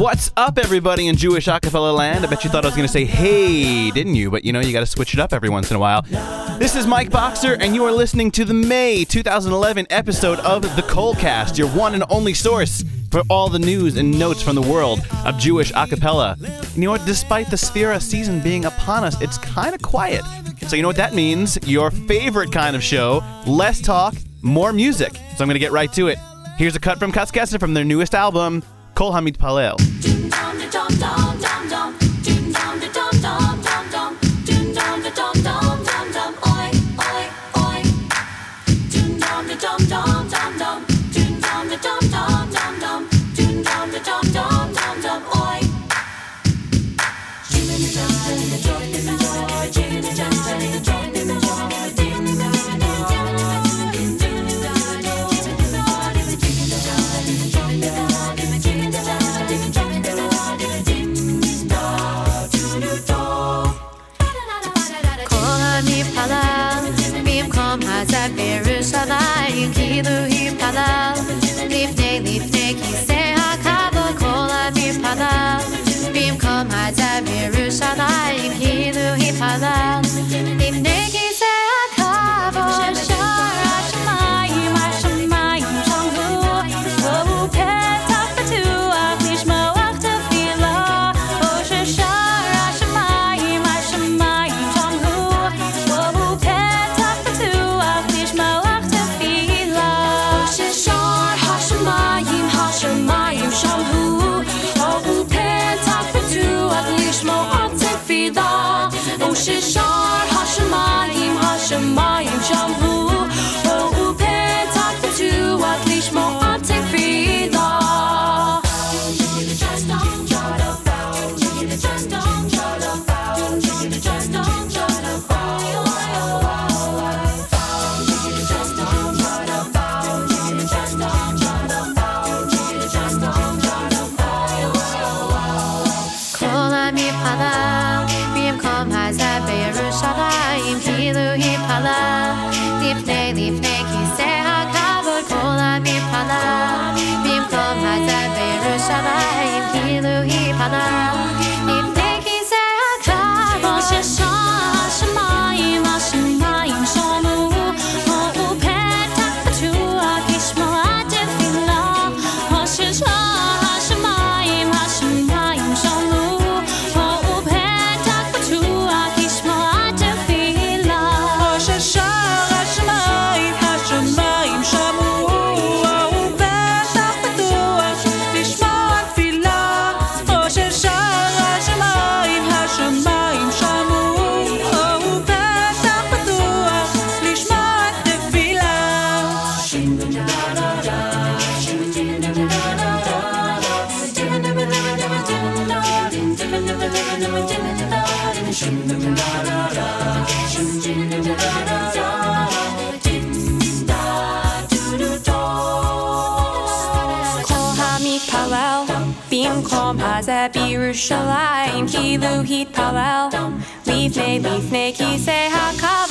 What's up, everybody in Jewish acapella land? I bet you thought I was going to say hey, didn't you? But you know, you got to switch it up every once in a while. This is Mike Boxer, and you are listening to the May 2011 episode of The KolCast, your one and only source for all the news and notes from the world of Jewish acapella. You know what? Despite the Sefira season being upon us, it's kind of quiet. So, you know what that means? Your favorite kind of show less talk, more music. So, I'm going to get right to it. Here's a cut from Kaskeset from their newest album, Kol Hamid Palel. 花 הזה בירושלים כאילו התפלל לפני לפני כיסא הכבוד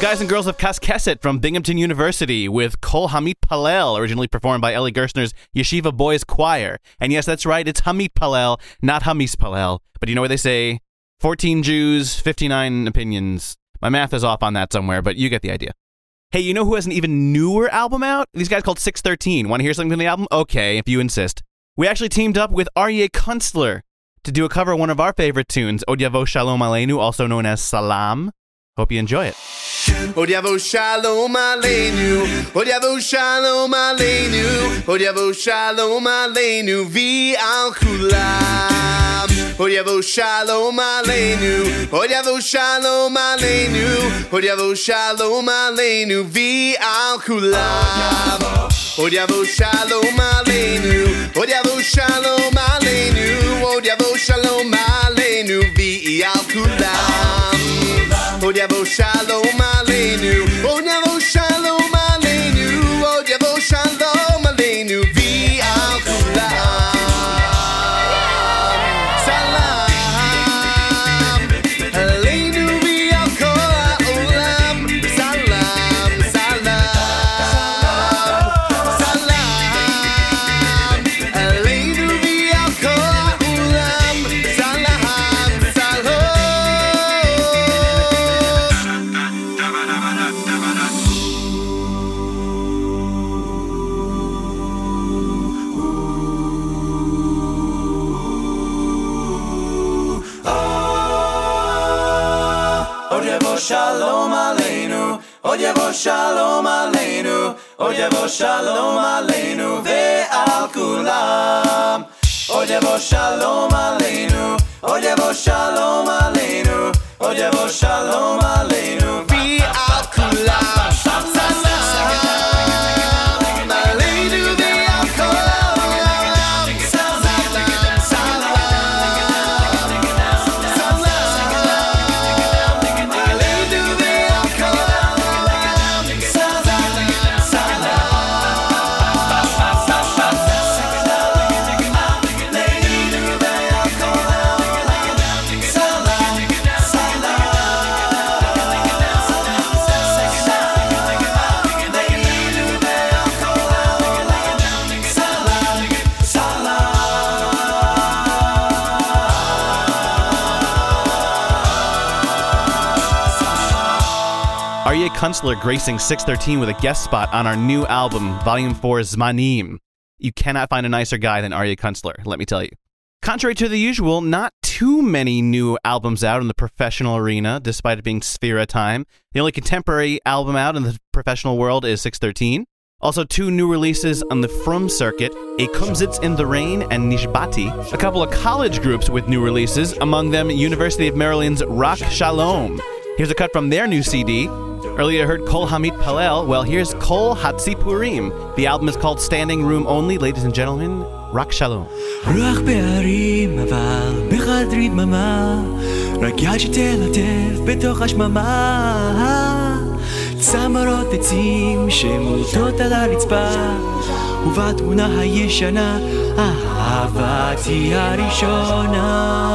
guys and girls of Kaskeset from Binghamton University with Kol Hamitpalel, originally performed by Eli Gerstner's Yeshiva Boys Choir. And yes, that's right, it's Hamitpalel, not Hamispalel. But you know what they say? 14 Jews, 59 opinions. My math is off on that somewhere, but you get the idea. Hey, you know who has an even newer album out? These guys called 613. Want to hear something from the album? Okay, if you insist. We actually teamed up with Aryeh Kunstler to do a cover of one of our favorite tunes, Od Yavo Shalom Aleinu, also known as Salam. Hope you enjoy it. Shalom aleinu, shalom aleinu, shalom aleinu, vi al kulam. Shalom aleinu, shalom aleinu, shalom aleinu, vi al kulam. Shalom aleinu, shalom aleinu, shalom aleinu, שלום עלינו, עוד יבוא שלום עלינו ועל כולם. עוד יבוא שלום עלינו, עוד יבוא שלום עלינו, עוד יבוא שלום עלינו Kunstler gracing 613 with a guest spot on our new album, Volume 4 Zmanim. You cannot find a nicer guy than Aryeh Kunstler, let me tell you. Contrary to the usual, not too many new albums out in the professional arena, despite it being Sefira time. The only contemporary album out in the professional world is 613. Also, two new releases on the Frum circuit, A Kumsitz in the Rain and Nishbati. A couple of college groups with new releases, among them University of Maryland's Rak Shalom. Here's a cut from their new CD. Earlier, I heard Kol Hamitpalel. Well, here's Kol Hatzipurim. The album is called Standing Room Only. Ladies and gentlemen, רק שלום. רוח בהרים, אבל בחדרי דממה, רק יד שתלטף בתוך השממה. צמרות עצים שמוטות על הרצפה, ובתמונה הישנה, אהבתי הראשונה.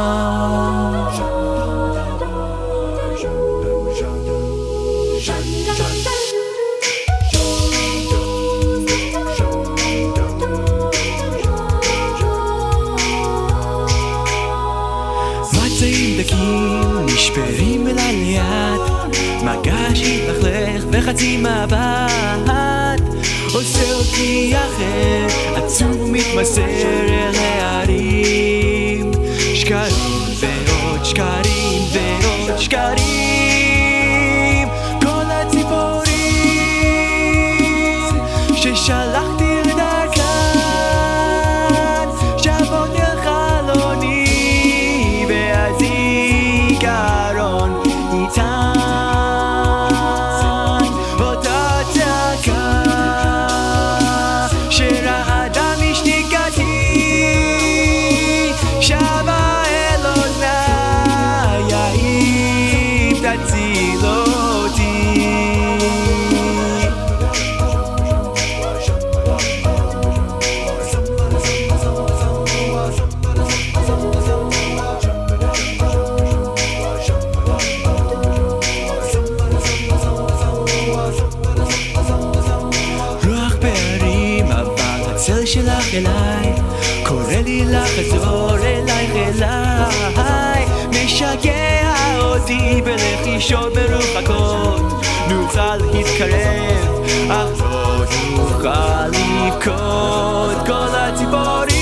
בלחישות מרוחקות, נוכל להתקרב, אך לא נוכל לבכות. כל הציפורים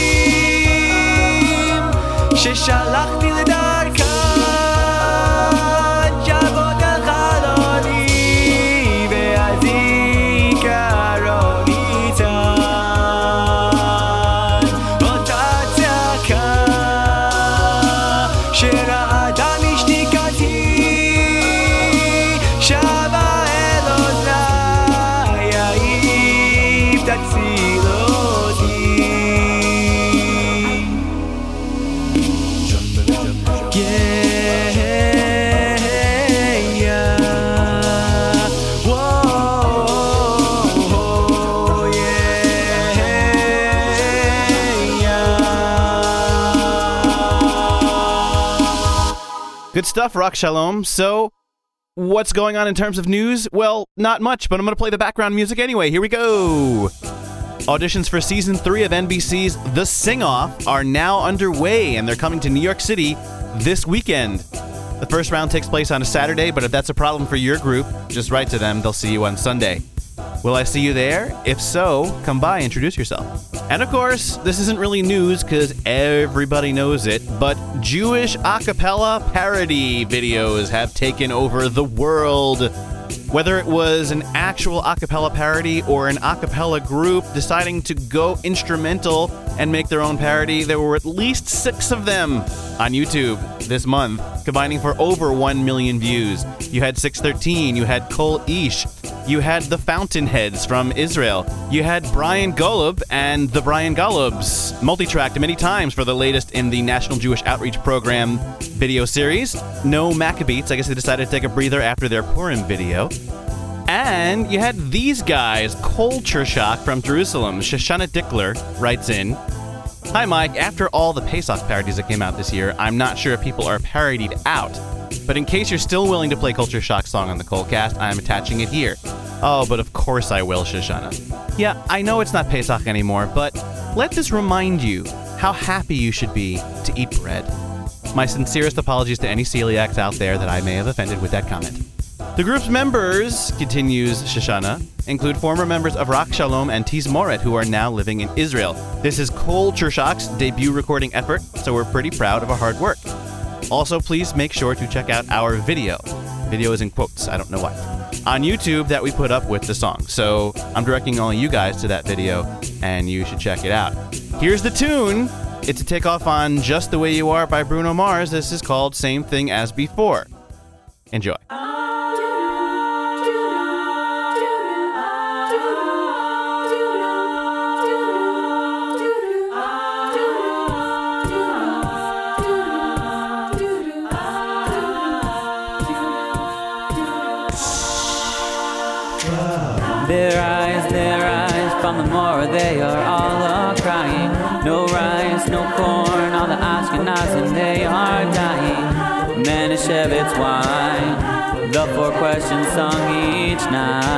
ששלחתי Good stuff, Rak Shalom. So, what's going on in terms of news? Well, not much, but I'm going to play the background music anyway. Here we go. Auditions for season three of NBC's The Sing Off are now underway, and they're coming to New York City this weekend. The first round takes place on a Saturday, but if that's a problem for your group, just write to them. They'll see you on Sunday. Will I see you there? If so, come by, introduce yourself. And of course, this isn't really news because everybody knows it, but Jewish a cappella parody videos have taken over the world. Whether it was an actual a cappella parody or an a cappella group deciding to go instrumental and make their own parody, there were at least six of them on YouTube this month, combining for over 1 million views. You had 613, you had Cole Ish, you had the Fountainheads from Israel, you had Brian Golub and the Brian Golubs, multi-tracked many times for the latest in the National Jewish Outreach Program video series. No Maccabeats, I guess they decided to take a breather after their Purim video. And you had these guys, Culture Shock from Jerusalem. Shoshana Dickler writes in Hi, Mike. After all the Pesach parodies that came out this year, I'm not sure if people are parodied out. But in case you're still willing to play Culture Shock song on the KolCast, I'm attaching it here. Oh, but of course I will, Shoshana. Yeah, I know it's not Pesach anymore, but let this remind you how happy you should be to eat bread. My sincerest apologies to any celiacs out there that I may have offended with that comment. The group's members, continues Shoshana, include former members of Rak Shalom and Tizmoret, who are now living in Israel. This is Culture Shock's debut recording effort, so we're pretty proud of our hard work. Also, please make sure to check out our video. Video is in quotes, I don't know why. On YouTube that we put up with the song. So I'm directing all you guys to that video, and you should check it out. Here's the tune. It's a takeoff on Just the Way You Are by Bruno Mars. This is called Same Thing as Before. Enjoy. Manischewitz wine, the four questions sung each night.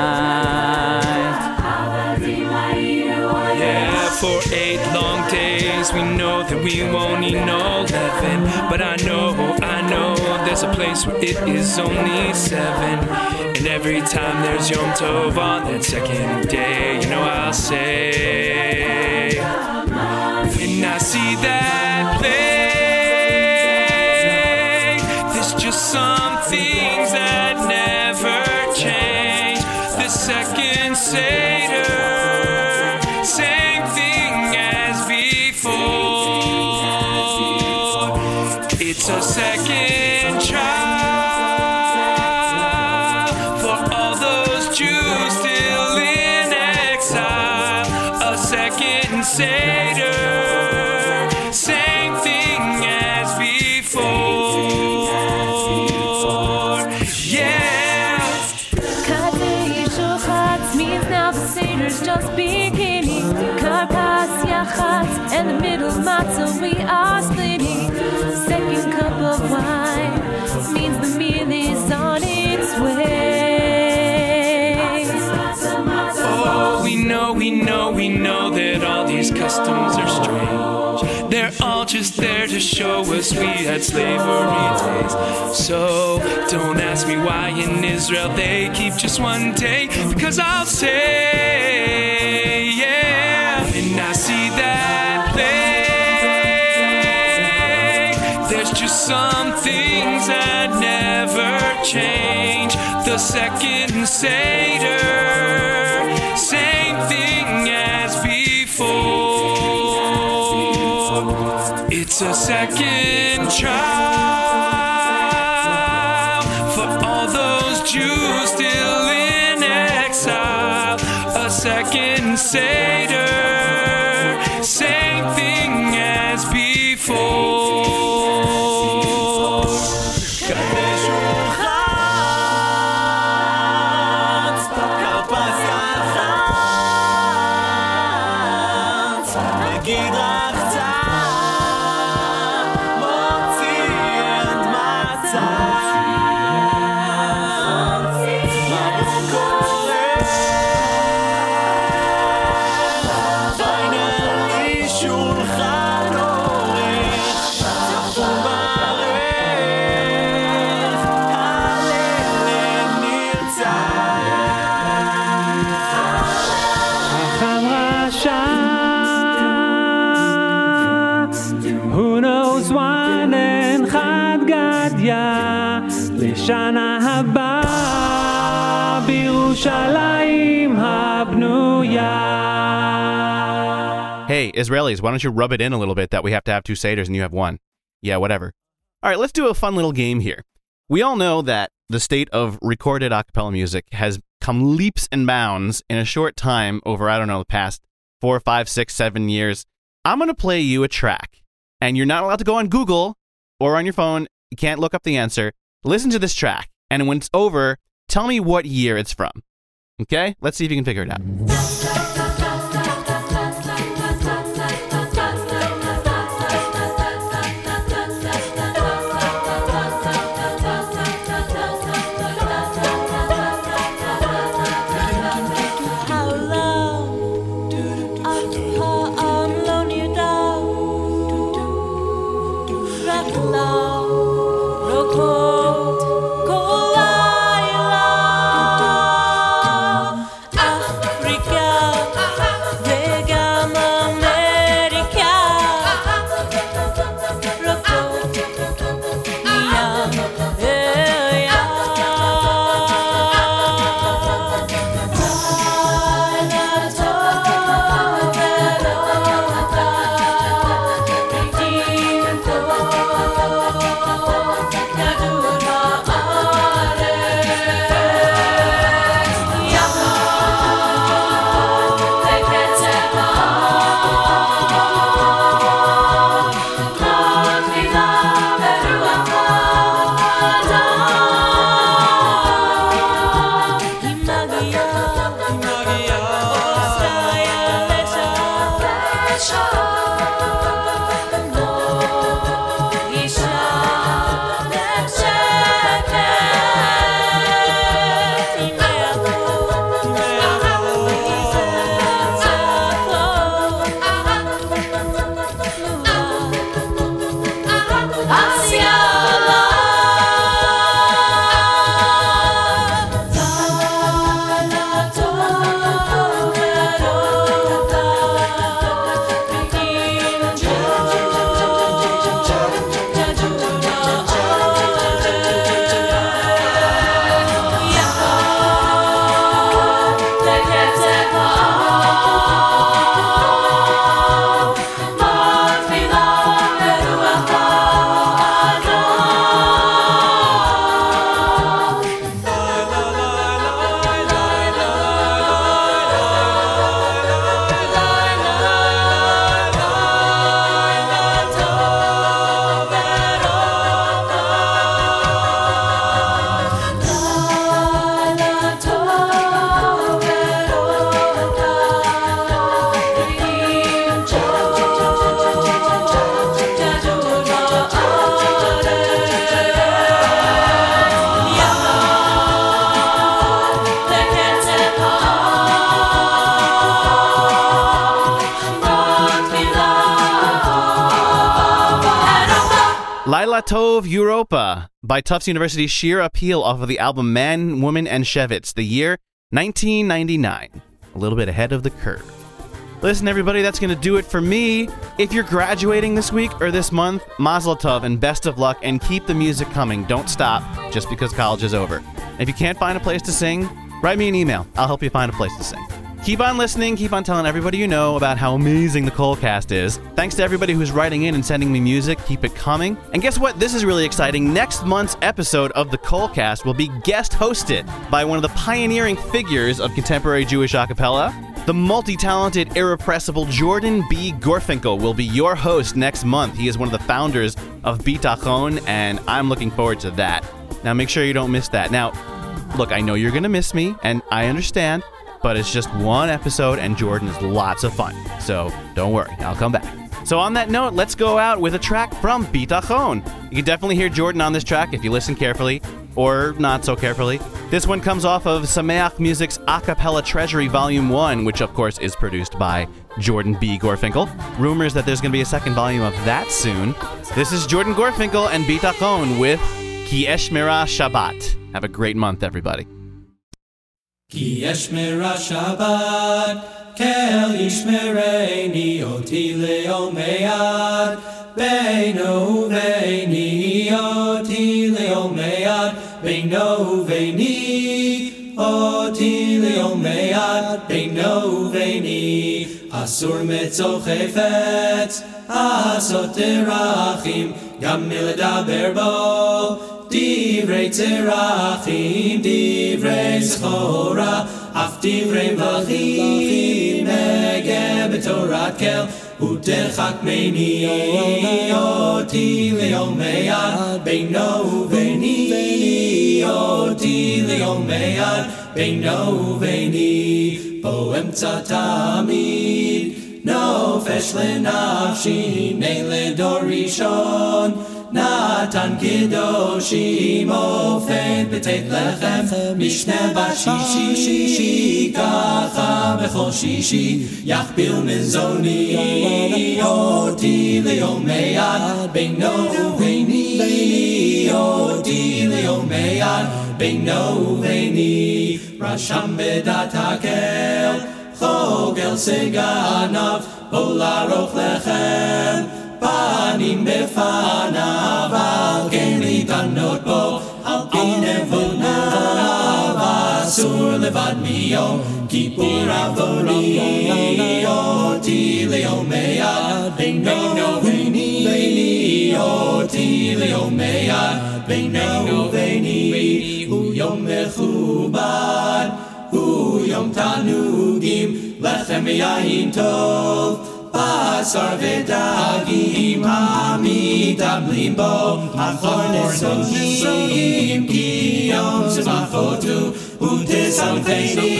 Yeah, for eight long days we know that we won't eat no leaven. But I know, I know there's a place where it is only seven. And every time there's Yom Tov on that second day, you know I'll say, when I see that same thing as before. Yeah. Means now just beginning. Yachatz and the middle matzah we are customs are strange. They're all just there to show us we had slavery days. So don't ask me why in Israel they keep just one day. Because I'll say, yeah, and I see that play. There's just some things that never change. The second Seder, It's a second trial for all those Jews still in exile. A second Seder, same thing as before. Motzi and הבאה בירושלים הבנויה. Hey, Israelis, why don't you rub it in a little bit that we have to have two Seders and you have one? Yeah, whatever. All right, let's do a fun little game here. We all know that the state of recorded a cappella music has come leaps and bounds in a short time over, I don't know, the past four, five, six, seven years. I'm going to play you a track, and you're not allowed to go on Google or on your phone. You can't look up the answer. Listen to this track, and when it's over, tell me what year it's from. Okay? Let's see if you can figure it out. Tov Europa by Tufts University's Shir Appeal off of the album Man, Woman, and Shevitz, the year 1999. A little bit ahead of the curve. Listen, everybody, that's going to do it for me. If you're graduating this week or this month, Mazel Tov and best of luck, and keep the music coming. Don't stop just because college is over. If you can't find a place to sing, write me an email. I'll help you find a place to sing. Keep on listening, keep on telling everybody you know about how amazing the KolCast is. Thanks to everybody who's writing in and sending me music. Keep it coming. And guess what? This is really exciting. Next month's episode of the KolCast will be guest hosted by one of the pioneering figures of contemporary Jewish a cappella. The multi talented, irrepressible Jordan B. Gorfinkel will be your host next month. He is one of the founders of Bitachon, and I'm looking forward to that. Now, make sure you don't miss that. Now, look, I know you're going to miss me, and I understand, but it's just one episode, and Jordan is lots of fun. So don't worry, I'll come back. So, on that note, let's go out with a track from Bitachon. You can definitely hear Jordan on this track if you listen carefully, or not so carefully. This one comes off of Sameach Music's A Cappella Treasury Volume 1, which of course is produced by Jordan B. Gorfinkel. Rumors that there's going to be a second volume of that soon. This is Jordan Gorfinkel and Bitachon with Ki Eshmera Shabbat. Have a great month, everybody. כי אשמרה שבת, כל ישמרני אותי ליום מיד, בינו וביני אותי ליום מיד, בינו וביני אותי ליום מיד, בינו וביני. אסור מצוא חפץ, אסור תרחים, גם מלדבר בו. דברי צרכים דברי סחורה אף דברי מלכים נגע בתורת כל ותרחק ממני אותי ליום מיד בינו וביני אותי ליום מיד בינו וביני באמצע תמיד נופש לנפשי הנה לדור ראשון נתן קדושים עופד בית לחם משנה בשישי שישי ככה בכל שישי יכפיל מזוני אותי ליום מיד בינו וביני אותי ליום מיד בינו וביני רשם בדת הקל חוגל סגניו בוא לערוך לכם Pani me fanava Geni danot bo Al pine vonava Sur levad mio Kipur avorio Ti leo mea Beno venio Ti leo mea Beno veni Uyom mechubad Uyom tanugim Lechem yain tov Basar v'dagim hamidablim bo Achor nesogim kiyom zmachotu Utesamcheni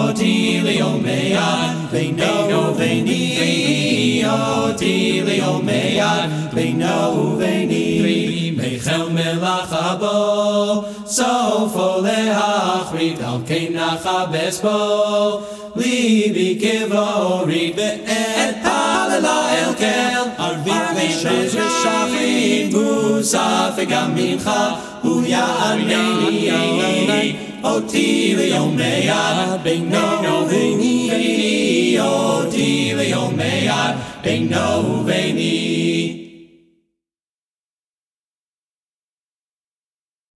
oti leomeyan Veino veni oti leomeyan Veino veni mechel melacha bo Sofo leachrit al kenach abes bo סופו להחריד על כן נכבס בו ליבי כבורי ואת פללה אל כל ערבית ושש ושחרית מוסף וגם מנחה הוא יענני אותי ליום מיד בינו וביני אותי ליום מיד בינו וביני